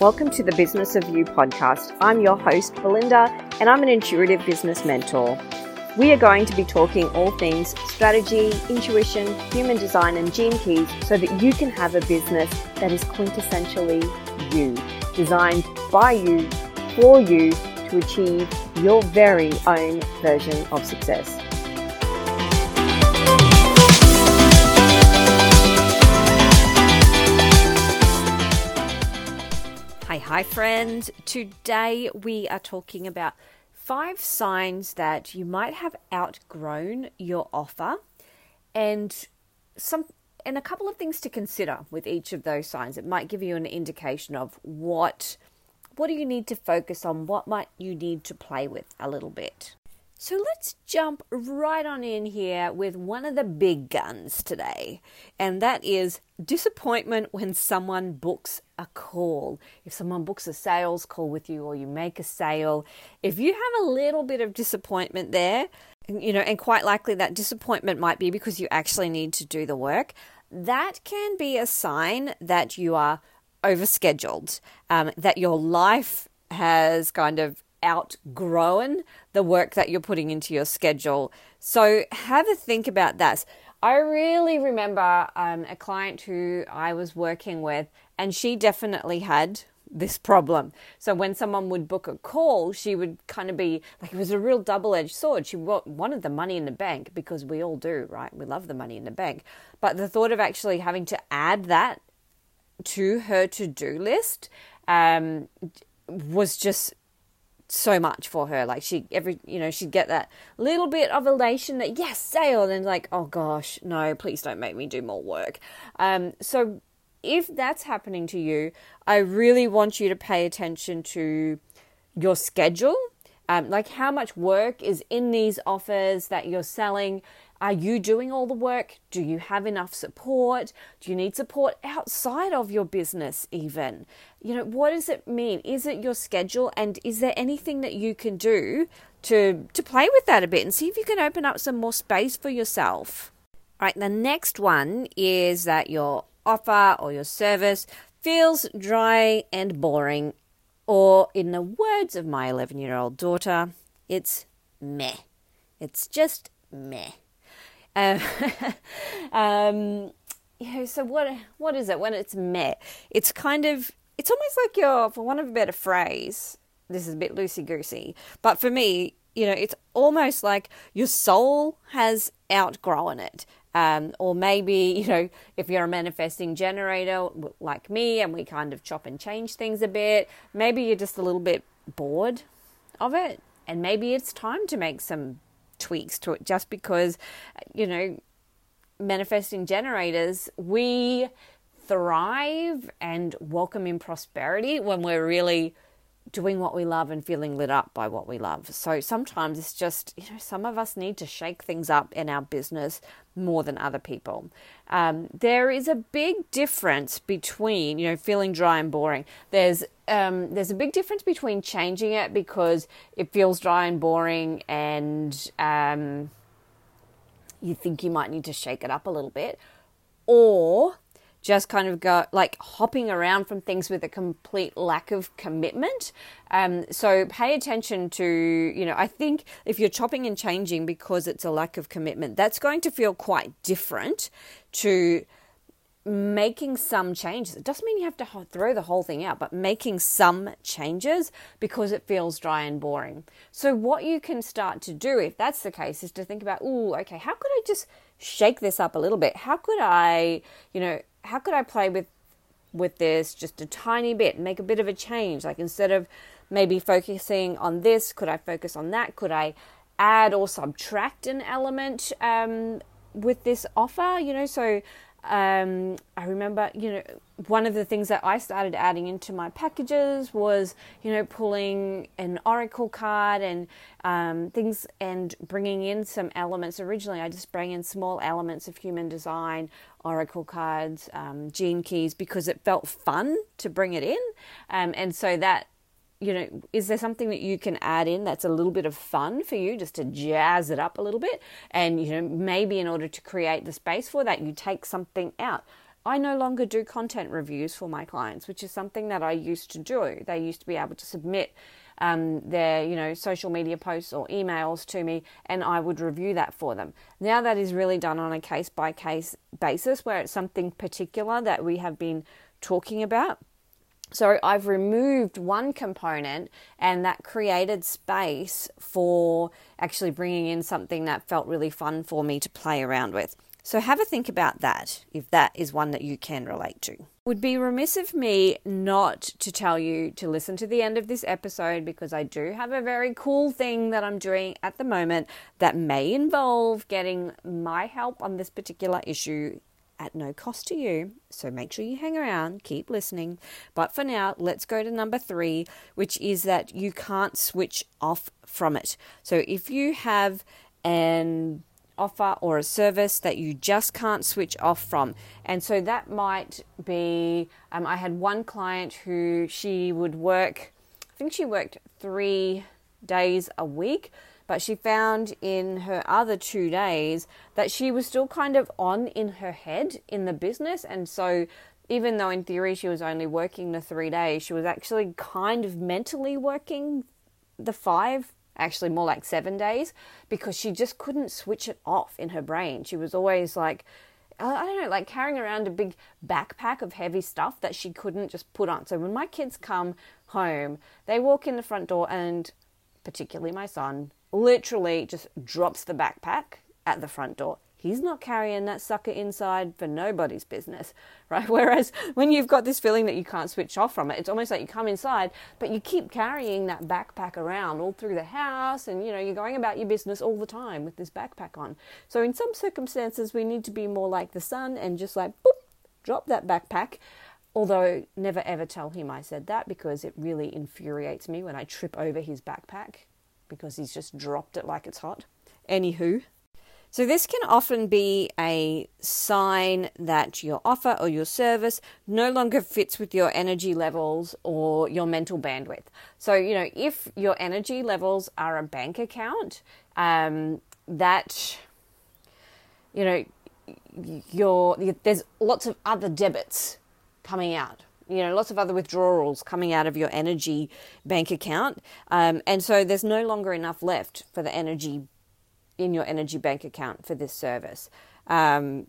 Welcome to the Business of You podcast. I'm your host, Belinda, and I'm an intuitive business mentor. We are going to be talking all things strategy, intuition, human design, and gene keys so that you can have a business that is quintessentially you, designed by you, for you, to achieve your very own version of success. Hi, friends. Today we are talking about five signs that you might have outgrown your offer and some and a couple of things to consider with each of those signs. It might give you an indication of what what do you need to focus on, what might you need to play with a little bit. So let's jump right on in here with one of the big guns today, and that is disappointment when someone books a call. If someone books a sales call with you or you make a sale, if you have a little bit of disappointment there, you know, and quite likely that disappointment might be because you actually need to do the work, that can be a sign that you are overscheduled, um, that your life has kind of outgrown the work that you're putting into your schedule. So have a think about that. I really remember um, a client who I was working with, and she definitely had this problem. So when someone would book a call, she would kind of be like it was a real double-edged sword. She wanted the money in the bank because we all do, right? We love the money in the bank. But the thought of actually having to add that to her to-do list um, was just so much for her. Like she every you know she'd get that little bit of elation that yes sale, and then like oh gosh no please don't make me do more work. Um, so if that's happening to you, I really want you to pay attention to your schedule. Um, like how much work is in these offers that you're selling are you doing all the work? Do you have enough support? Do you need support outside of your business, even? You know, what does it mean? Is it your schedule? And is there anything that you can do to, to play with that a bit and see if you can open up some more space for yourself? All right, the next one is that your offer or your service feels dry and boring, or in the words of my 11 year old daughter, it's meh. It's just meh. Um, you know, so what? What is it when it's met? It's kind of, it's almost like you're, for want of a better phrase, this is a bit loosey goosey, but for me, you know, it's almost like your soul has outgrown it. Um, or maybe, you know, if you're a manifesting generator like me and we kind of chop and change things a bit, maybe you're just a little bit bored of it. And maybe it's time to make some tweaks to it just because, you know, manifesting generators, we thrive and welcome in prosperity when we're really doing what we love and feeling lit up by what we love. So sometimes it's just, you know, some of us need to shake things up in our business more than other people. Um, there is a big difference between, you know, feeling dry and boring. There's um, there's a big difference between changing it because it feels dry and boring, and um, you think you might need to shake it up a little bit, or just kind of go like hopping around from things with a complete lack of commitment. Um, so pay attention to, you know, I think if you're chopping and changing because it's a lack of commitment, that's going to feel quite different to making some changes. It doesn't mean you have to throw the whole thing out, but making some changes because it feels dry and boring. So, what you can start to do, if that's the case, is to think about, oh, okay, how could I just shake this up a little bit? How could I, you know, how could I play with with this just a tiny bit, make a bit of a change? Like instead of maybe focusing on this, could I focus on that? Could I add or subtract an element um, with this offer? You know, so um, I remember, you know, one of the things that I started adding into my packages was, you know, pulling an oracle card and um, things and bringing in some elements. Originally, I just bring in small elements of human design, oracle cards, um, gene keys, because it felt fun to bring it in. Um, and so that you know, is there something that you can add in that's a little bit of fun for you just to jazz it up a little bit? And, you know, maybe in order to create the space for that, you take something out. I no longer do content reviews for my clients, which is something that I used to do. They used to be able to submit um, their you know social media posts or emails to me, and I would review that for them. Now that is really done on a case by case basis, where it's something particular that we have been talking about. So I've removed one component and that created space for actually bringing in something that felt really fun for me to play around with. So have a think about that if that is one that you can relate to. Would be remiss of me not to tell you to listen to the end of this episode because I do have a very cool thing that I'm doing at the moment that may involve getting my help on this particular issue at no cost to you. So make sure you hang around, keep listening. But for now, let's go to number three, which is that you can't switch off from it. So if you have an offer or a service that you just can't switch off from. And so that might be um, I had one client who she would work, I think she worked three days a week, but she found in her other two days that she was still kind of on in her head in the business. And so even though in theory she was only working the three days, she was actually kind of mentally working the five actually more like seven days, because she just couldn't switch it off in her brain. She was always like, I don't know, like carrying around a big backpack of heavy stuff that she couldn't just put on. So when my kids come home, they walk in the front door and particularly my son literally just drops the backpack at the front door he's not carrying that sucker inside for nobody's business, right? Whereas when you've got this feeling that you can't switch off from it, it's almost like you come inside, but you keep carrying that backpack around all through the house and you know, you're going about your business all the time with this backpack on. So in some circumstances, we need to be more like the son and just like, boop, drop that backpack. Although, never ever tell him I said that because it really infuriates me when I trip over his backpack because he's just dropped it like it's hot. Anywho, so, this can often be a sign that your offer or your service no longer fits with your energy levels or your mental bandwidth. So, you know, if your energy levels are a bank account, um, that, you know, your, there's lots of other debits coming out you know, lots of other withdrawals coming out of your energy bank account. Um, and so there's no longer enough left for the energy in your energy bank account for this service. Um,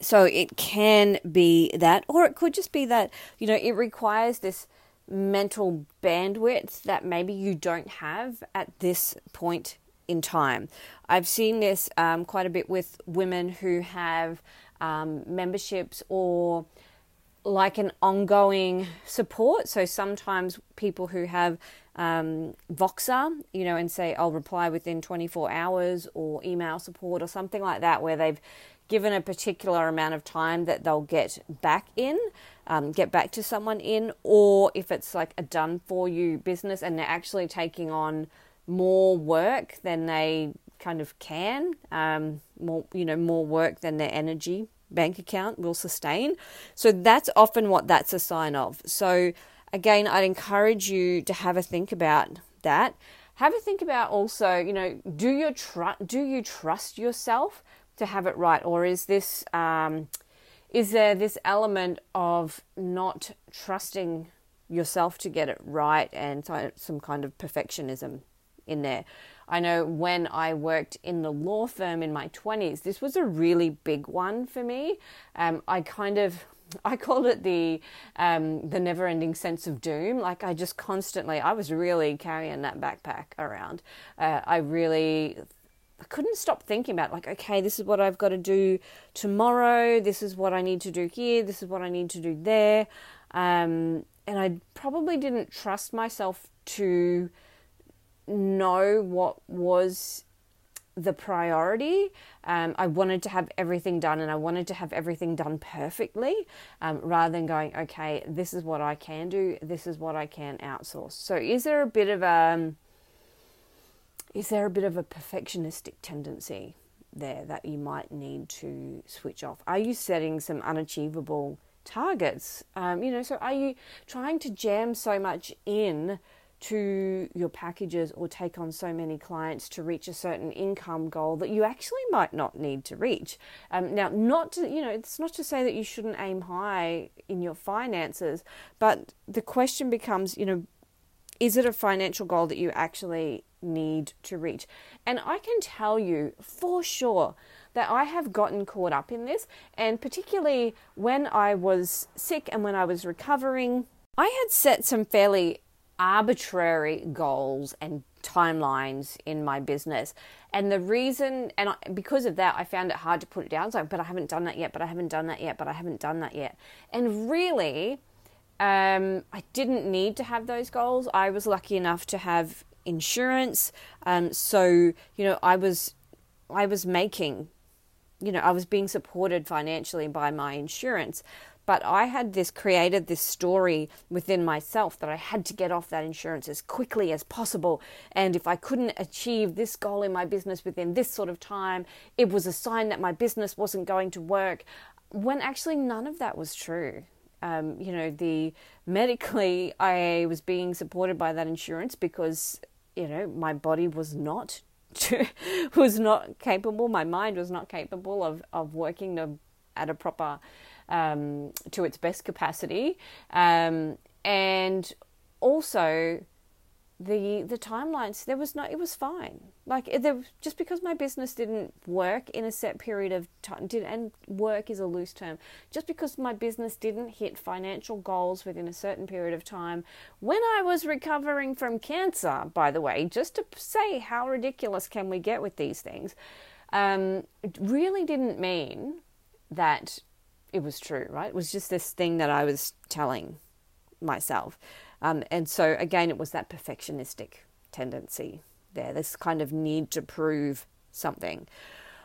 so it can be that, or it could just be that, you know, it requires this mental bandwidth that maybe you don't have at this point in time. I've seen this um, quite a bit with women who have um, memberships or like an ongoing support. So sometimes people who have um, Voxer, you know, and say, I'll reply within 24 hours or email support or something like that, where they've given a particular amount of time that they'll get back in, um, get back to someone in, or if it's like a done for you business and they're actually taking on more work than they kind of can, um, more, you know, more work than their energy bank account will sustain. So that's often what that's a sign of. So again, I'd encourage you to have a think about that. Have a think about also, you know, do you tr- do you trust yourself to have it right, or is this um, is there this element of not trusting yourself to get it right and some kind of perfectionism in there? I know when I worked in the law firm in my 20s, this was a really big one for me. Um, I kind of I called it the um, the never ending sense of doom. Like I just constantly, I was really carrying that backpack around. Uh, I really I couldn't stop thinking about like, okay, this is what I've got to do tomorrow. This is what I need to do here. This is what I need to do there. Um, and I probably didn't trust myself to know what was the priority. Um, I wanted to have everything done and I wanted to have everything done perfectly um, rather than going, okay, this is what I can do, this is what I can outsource. So, is there a bit of a um, is there a bit of a perfectionistic tendency there that you might need to switch off? Are you setting some unachievable targets? Um, you know, so are you trying to jam so much in to your packages or take on so many clients to reach a certain income goal that you actually might not need to reach. Um, now, not to, you know, it's not to say that you shouldn't aim high in your finances, but the question becomes, you know, is it a financial goal that you actually need to reach? And I can tell you for sure that I have gotten caught up in this, and particularly when I was sick and when I was recovering, I had set some fairly arbitrary goals and timelines in my business. And the reason, and I, because of that, I found it hard to put it down. Like, but I haven't done that yet, but I haven't done that yet, but I haven't done that yet. And really, um, I didn't need to have those goals. I was lucky enough to have insurance. Um, so, you know, I was, I was making, you know, I was being supported financially by my insurance. But I had this created this story within myself that I had to get off that insurance as quickly as possible. And if I couldn't achieve this goal in my business within this sort of time, it was a sign that my business wasn't going to work. When actually none of that was true. Um, you know, the medically I was being supported by that insurance because you know my body was not was not capable, my mind was not capable of of working the, at a proper um, to its best capacity, um, and also the the timelines. There was no, it was fine. Like there, just because my business didn't work in a set period of time, did, and work is a loose term. Just because my business didn't hit financial goals within a certain period of time, when I was recovering from cancer, by the way, just to say how ridiculous can we get with these things, um, really didn't mean that it was true, right? It was just this thing that I was telling myself. Um, and so, again, it was that perfectionistic tendency there, this kind of need to prove something.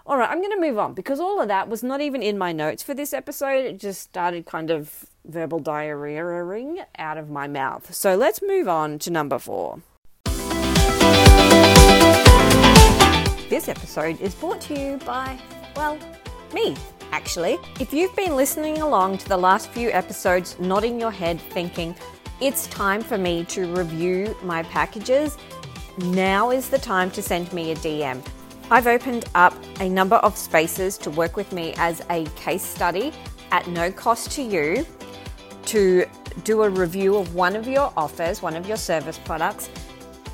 All right, I'm going to move on because all of that was not even in my notes for this episode. It just started kind of verbal diarrheaing out of my mouth. So let's move on to number four. This episode is brought to you by, well, me actually. If you've been listening along to the last few episodes, nodding your head thinking, it's time for me to review my packages, now is the time to send me a DM. I've opened up a number of spaces to work with me as a case study at no cost to you to do a review of one of your offers, one of your service products,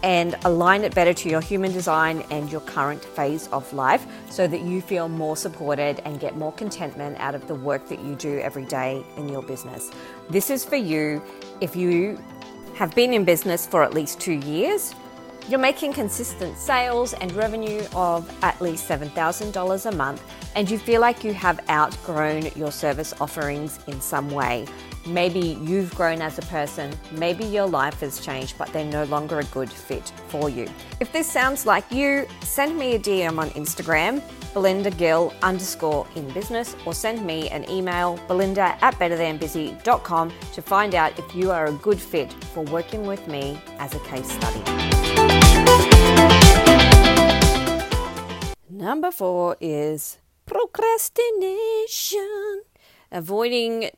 and align it better to your human design and your current phase of life so that you feel more supported and get more contentment out of the work that you do every day in your business. This is for you if you have been in business for at least two years. You're making consistent sales and revenue of at least $7,000 a month, and you feel like you have outgrown your service offerings in some way. Maybe you've grown as a person, maybe your life has changed, but they're no longer a good fit for you. If this sounds like you, send me a DM on Instagram, Belinda Gill underscore in business, or send me an email, belinda at betterthanbusy.com to find out if you are a good fit for working with me as a case study. Number four is procrastination. Avoiding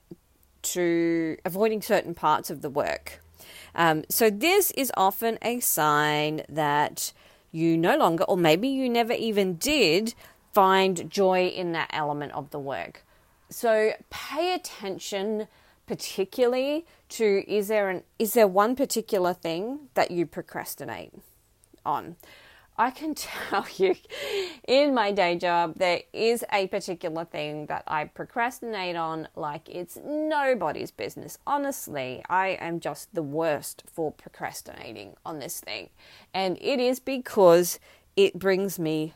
to avoiding certain parts of the work. Um, so, this is often a sign that you no longer, or maybe you never even did, find joy in that element of the work. So, pay attention particularly to is there an is there one particular thing that you procrastinate on I can tell you in my day job, there is a particular thing that I procrastinate on like it's nobody's business. Honestly, I am just the worst for procrastinating on this thing. And it is because it brings me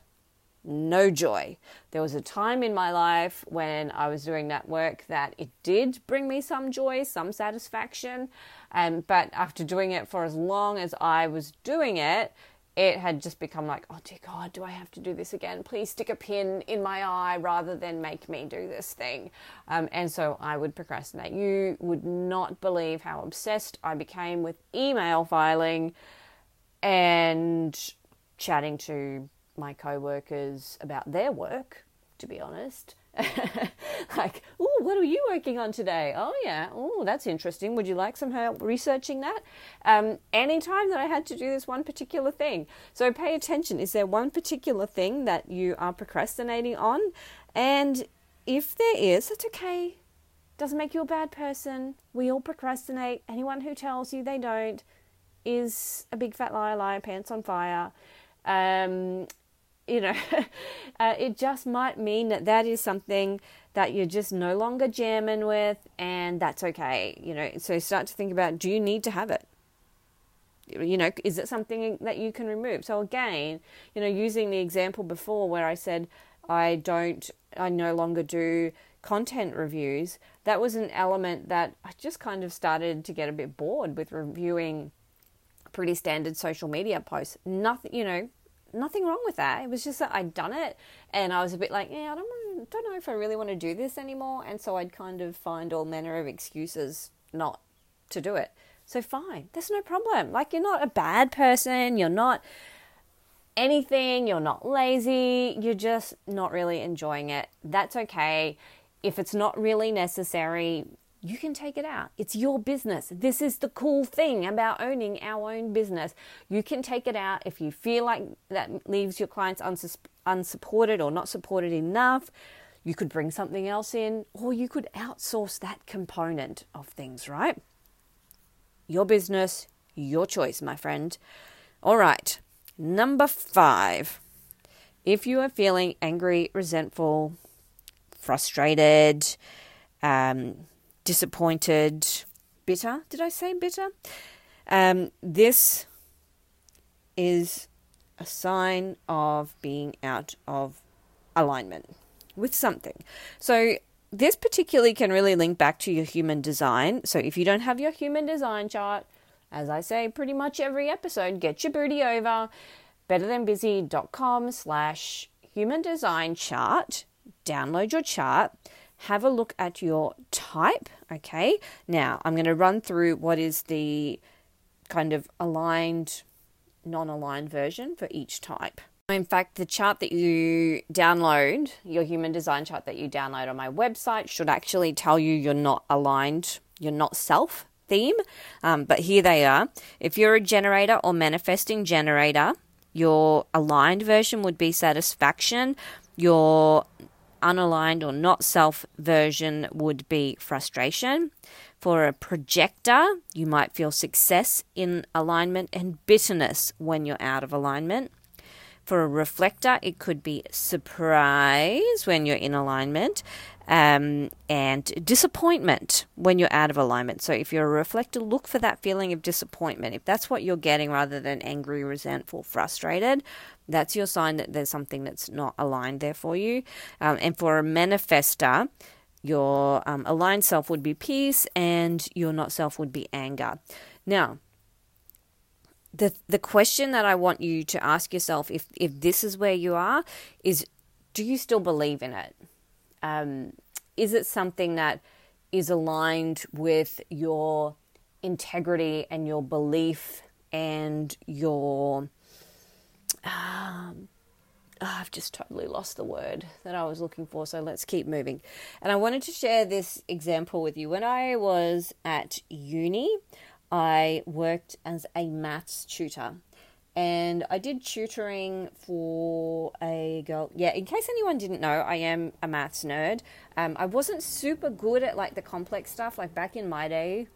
no joy. There was a time in my life when I was doing that work that it did bring me some joy, some satisfaction. Um, but after doing it for as long as I was doing it, it had just become like, oh dear God, do I have to do this again? Please stick a pin in my eye rather than make me do this thing. Um, and so I would procrastinate. You would not believe how obsessed I became with email filing and chatting to my co workers about their work, to be honest. like, oh, what are you working on today? Oh, yeah. Oh, that's interesting. Would you like some help researching that? Um, anytime that I had to do this one particular thing. So pay attention. Is there one particular thing that you are procrastinating on? And if there is, that's okay. Doesn't make you a bad person. We all procrastinate. Anyone who tells you they don't is a big fat liar, liar, pants on fire. Um, you know, uh, it just might mean that that is something that you're just no longer jamming with, and that's okay. You know, so start to think about do you need to have it? You know, is it something that you can remove? So, again, you know, using the example before where I said I don't, I no longer do content reviews, that was an element that I just kind of started to get a bit bored with reviewing pretty standard social media posts. Nothing, you know, nothing wrong with that. It was just that I'd done it and I was a bit like, yeah, I don't, don't know if I really want to do this anymore. And so I'd kind of find all manner of excuses not to do it. So fine, there's no problem. Like you're not a bad person, you're not anything, you're not lazy, you're just not really enjoying it. That's okay. If it's not really necessary, you can take it out. It's your business. This is the cool thing about owning our own business. You can take it out if you feel like that leaves your clients unsus- unsupported or not supported enough. You could bring something else in, or you could outsource that component of things, right? Your business, your choice, my friend. All right, number five. If you are feeling angry, resentful, frustrated, um, disappointed, bitter. Did I say bitter? Um, this is a sign of being out of alignment with something. So, this particularly can really link back to your human design. So, if you don't have your human design chart, as I say pretty much every episode, get your booty over betterthanbusy.com slash human design chart. Download your chart have a look at your type. Okay, now I'm going to run through what is the kind of aligned, non aligned version for each type. In fact, the chart that you download, your human design chart that you download on my website, should actually tell you you're not aligned, you're not self theme. Um, but here they are. If you're a generator or manifesting generator, your aligned version would be satisfaction. Your unaligned or not self version would be frustration. For a projector, you might feel success in alignment and bitterness when you're out of alignment. For a reflector, it could be surprise when you're in alignment um, and disappointment when you're out of alignment. So, if you're a reflector, look for that feeling of disappointment. If that's what you're getting rather than angry, resentful, frustrated, that's your sign that there's something that's not aligned there for you. Um, and for a manifester, your um, aligned self would be peace and your not self would be anger. Now, the the question that I want you to ask yourself, if if this is where you are, is do you still believe in it? Um, is it something that is aligned with your integrity and your belief and your um, oh, I've just totally lost the word that I was looking for, so let's keep moving. And I wanted to share this example with you. When I was at uni, I worked as a maths tutor. And I did tutoring for a girl. Yeah, in case anyone didn't know, I am a maths nerd. Um, I wasn't super good at like the complex stuff. Like back in my day,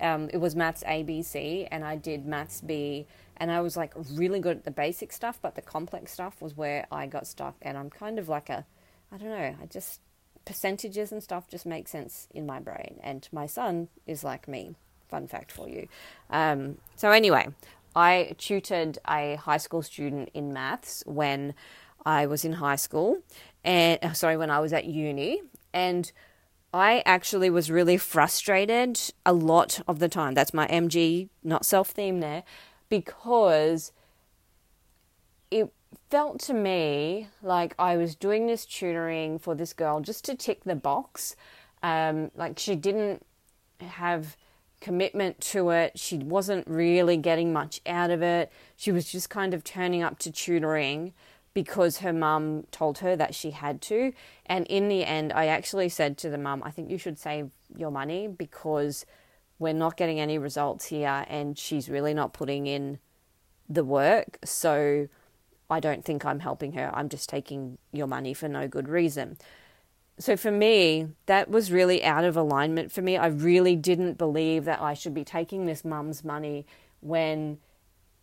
um, it was maths ABC, and I did maths B, and I was like really good at the basic stuff, but the complex stuff was where I got stuck. And I'm kind of like a, I don't know, I just percentages and stuff just make sense in my brain. And my son is like me. Fun fact for you. Um, so, anyway, I tutored a high school student in maths when I was in high school, and uh, sorry, when I was at uni. And I actually was really frustrated a lot of the time. That's my MG, not self theme there, because it felt to me like I was doing this tutoring for this girl just to tick the box. Um, like she didn't have commitment to it. She wasn't really getting much out of it. She was just kind of turning up to tutoring because her mum told her that she had to. And in the end, I actually said to the mum, I think you should save your money because we're not getting any results here and she's really not putting in the work. So I don't think I'm helping her. I'm just taking your money for no good reason. So for me, that was really out of alignment for me. I really didn't believe that I should be taking this mum's money when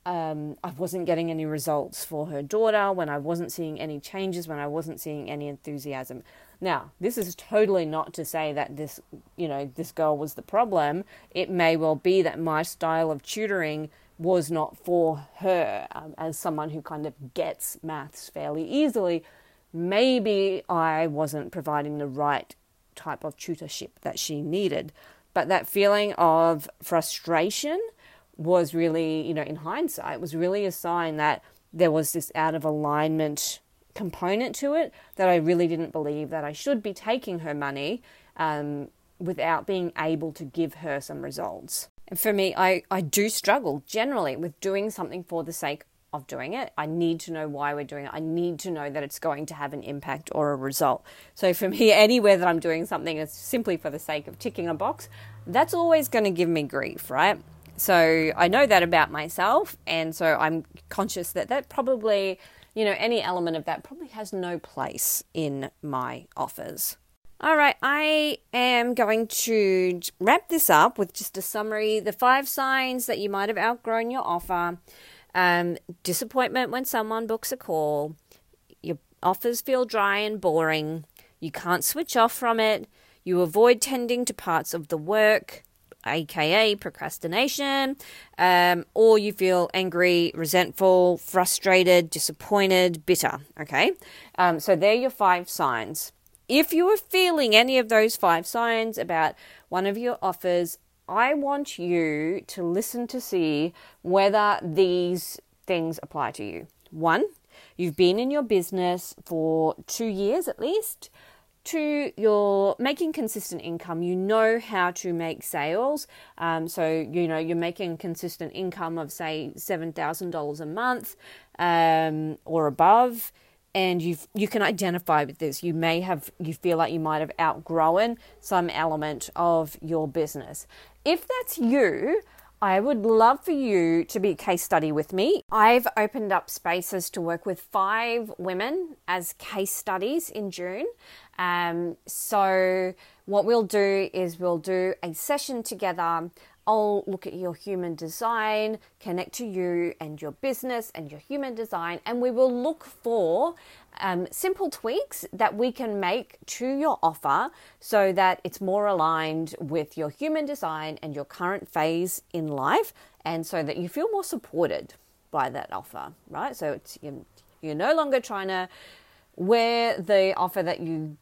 um, I wasn't getting any results for her daughter, when I wasn't seeing any changes, when I wasn't seeing any enthusiasm. Now, this is totally not to say that this, you know, this girl was the problem. It may well be that my style of tutoring was not for her um, as someone who kind of gets maths fairly easily. Maybe I wasn't providing the right type of tutorship that she needed. But that feeling of frustration was really, you know, in hindsight, was really a sign that there was this out of alignment component to it that I really didn't believe that I should be taking her money um, without being able to give her some results. And for me, I, I do struggle generally with doing something for the sake of doing it. I need to know why we're doing it. I need to know that it's going to have an impact or a result. So for me, anywhere that I'm doing something is simply for the sake of ticking a box, that's always going to give me grief, right? So I know that about myself, and so I'm conscious that that probably, you know, any element of that probably has no place in my offers. All right, I am going to wrap this up with just a summary the five signs that you might have outgrown your offer. Um, disappointment when someone books a call. Your offers feel dry and boring. You can't switch off from it. You avoid tending to parts of the work aka procrastination, um, or you feel angry, resentful, frustrated, disappointed, bitter. Okay, um, so they're your five signs. If you are feeling any of those five signs about one of your offers, I want you to listen to see whether these things apply to you. One, you've been in your business for two years at least. Two, you're making consistent income. You know how to make sales. Um, so, you know, you're making consistent income of, say, $7,000 a month um, or above. And you you can identify with this. You may have you feel like you might have outgrown some element of your business. If that's you, I would love for you to be a case study with me. I've opened up spaces to work with five women as case studies in June. Um, so, what we'll do is we'll do a session together. I'll look at your human design, connect to you and your business and your human design, and we will look for um, simple tweaks that we can make to your offer so that it's more aligned with your human design and your current phase in life, and so that you feel more supported by that offer, right? So it's, you're no longer trying to wear the offer that you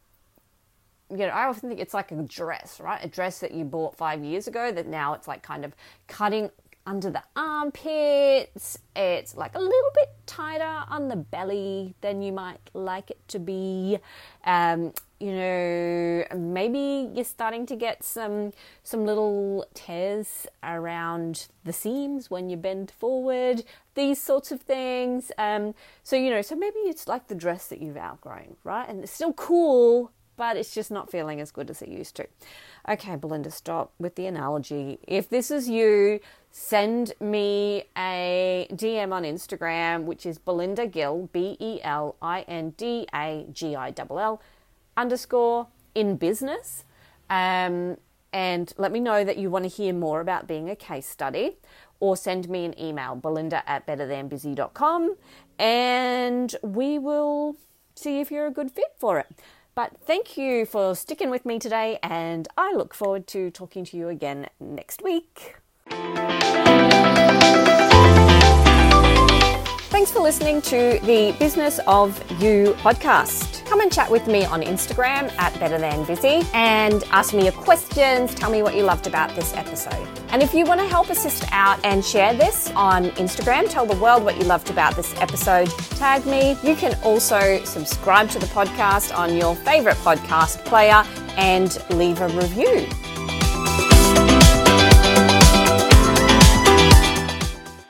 you know, I often think it's like a dress, right? A dress that you bought five years ago that now it's like kind of cutting under the armpits. It's like a little bit tighter on the belly than you might like it to be. Um, you know, maybe you're starting to get some some little tears around the seams when you bend forward. These sorts of things. Um, so you know, so maybe it's like the dress that you've outgrown, right? And it's still cool, but it's just not feeling as good as it used to. Okay, Belinda, stop with the analogy. If this is you, send me a DM on Instagram, which is Belinda Gill, B E L I N D A G I L L underscore in business. Um, and let me know that you want to hear more about being a case study or send me an email, belinda at betterthanbusy.com, and we will see if you're a good fit for it. But thank you for sticking with me today, and I look forward to talking to you again next week. Thanks for listening to the Business of You podcast. Come and chat with me on Instagram at Better Than Busy and ask me your questions. Tell me what you loved about this episode. And if you want to help assist out and share this on Instagram, tell the world what you loved about this episode, tag me. You can also subscribe to the podcast on your favorite podcast player and leave a review.